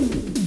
Woo!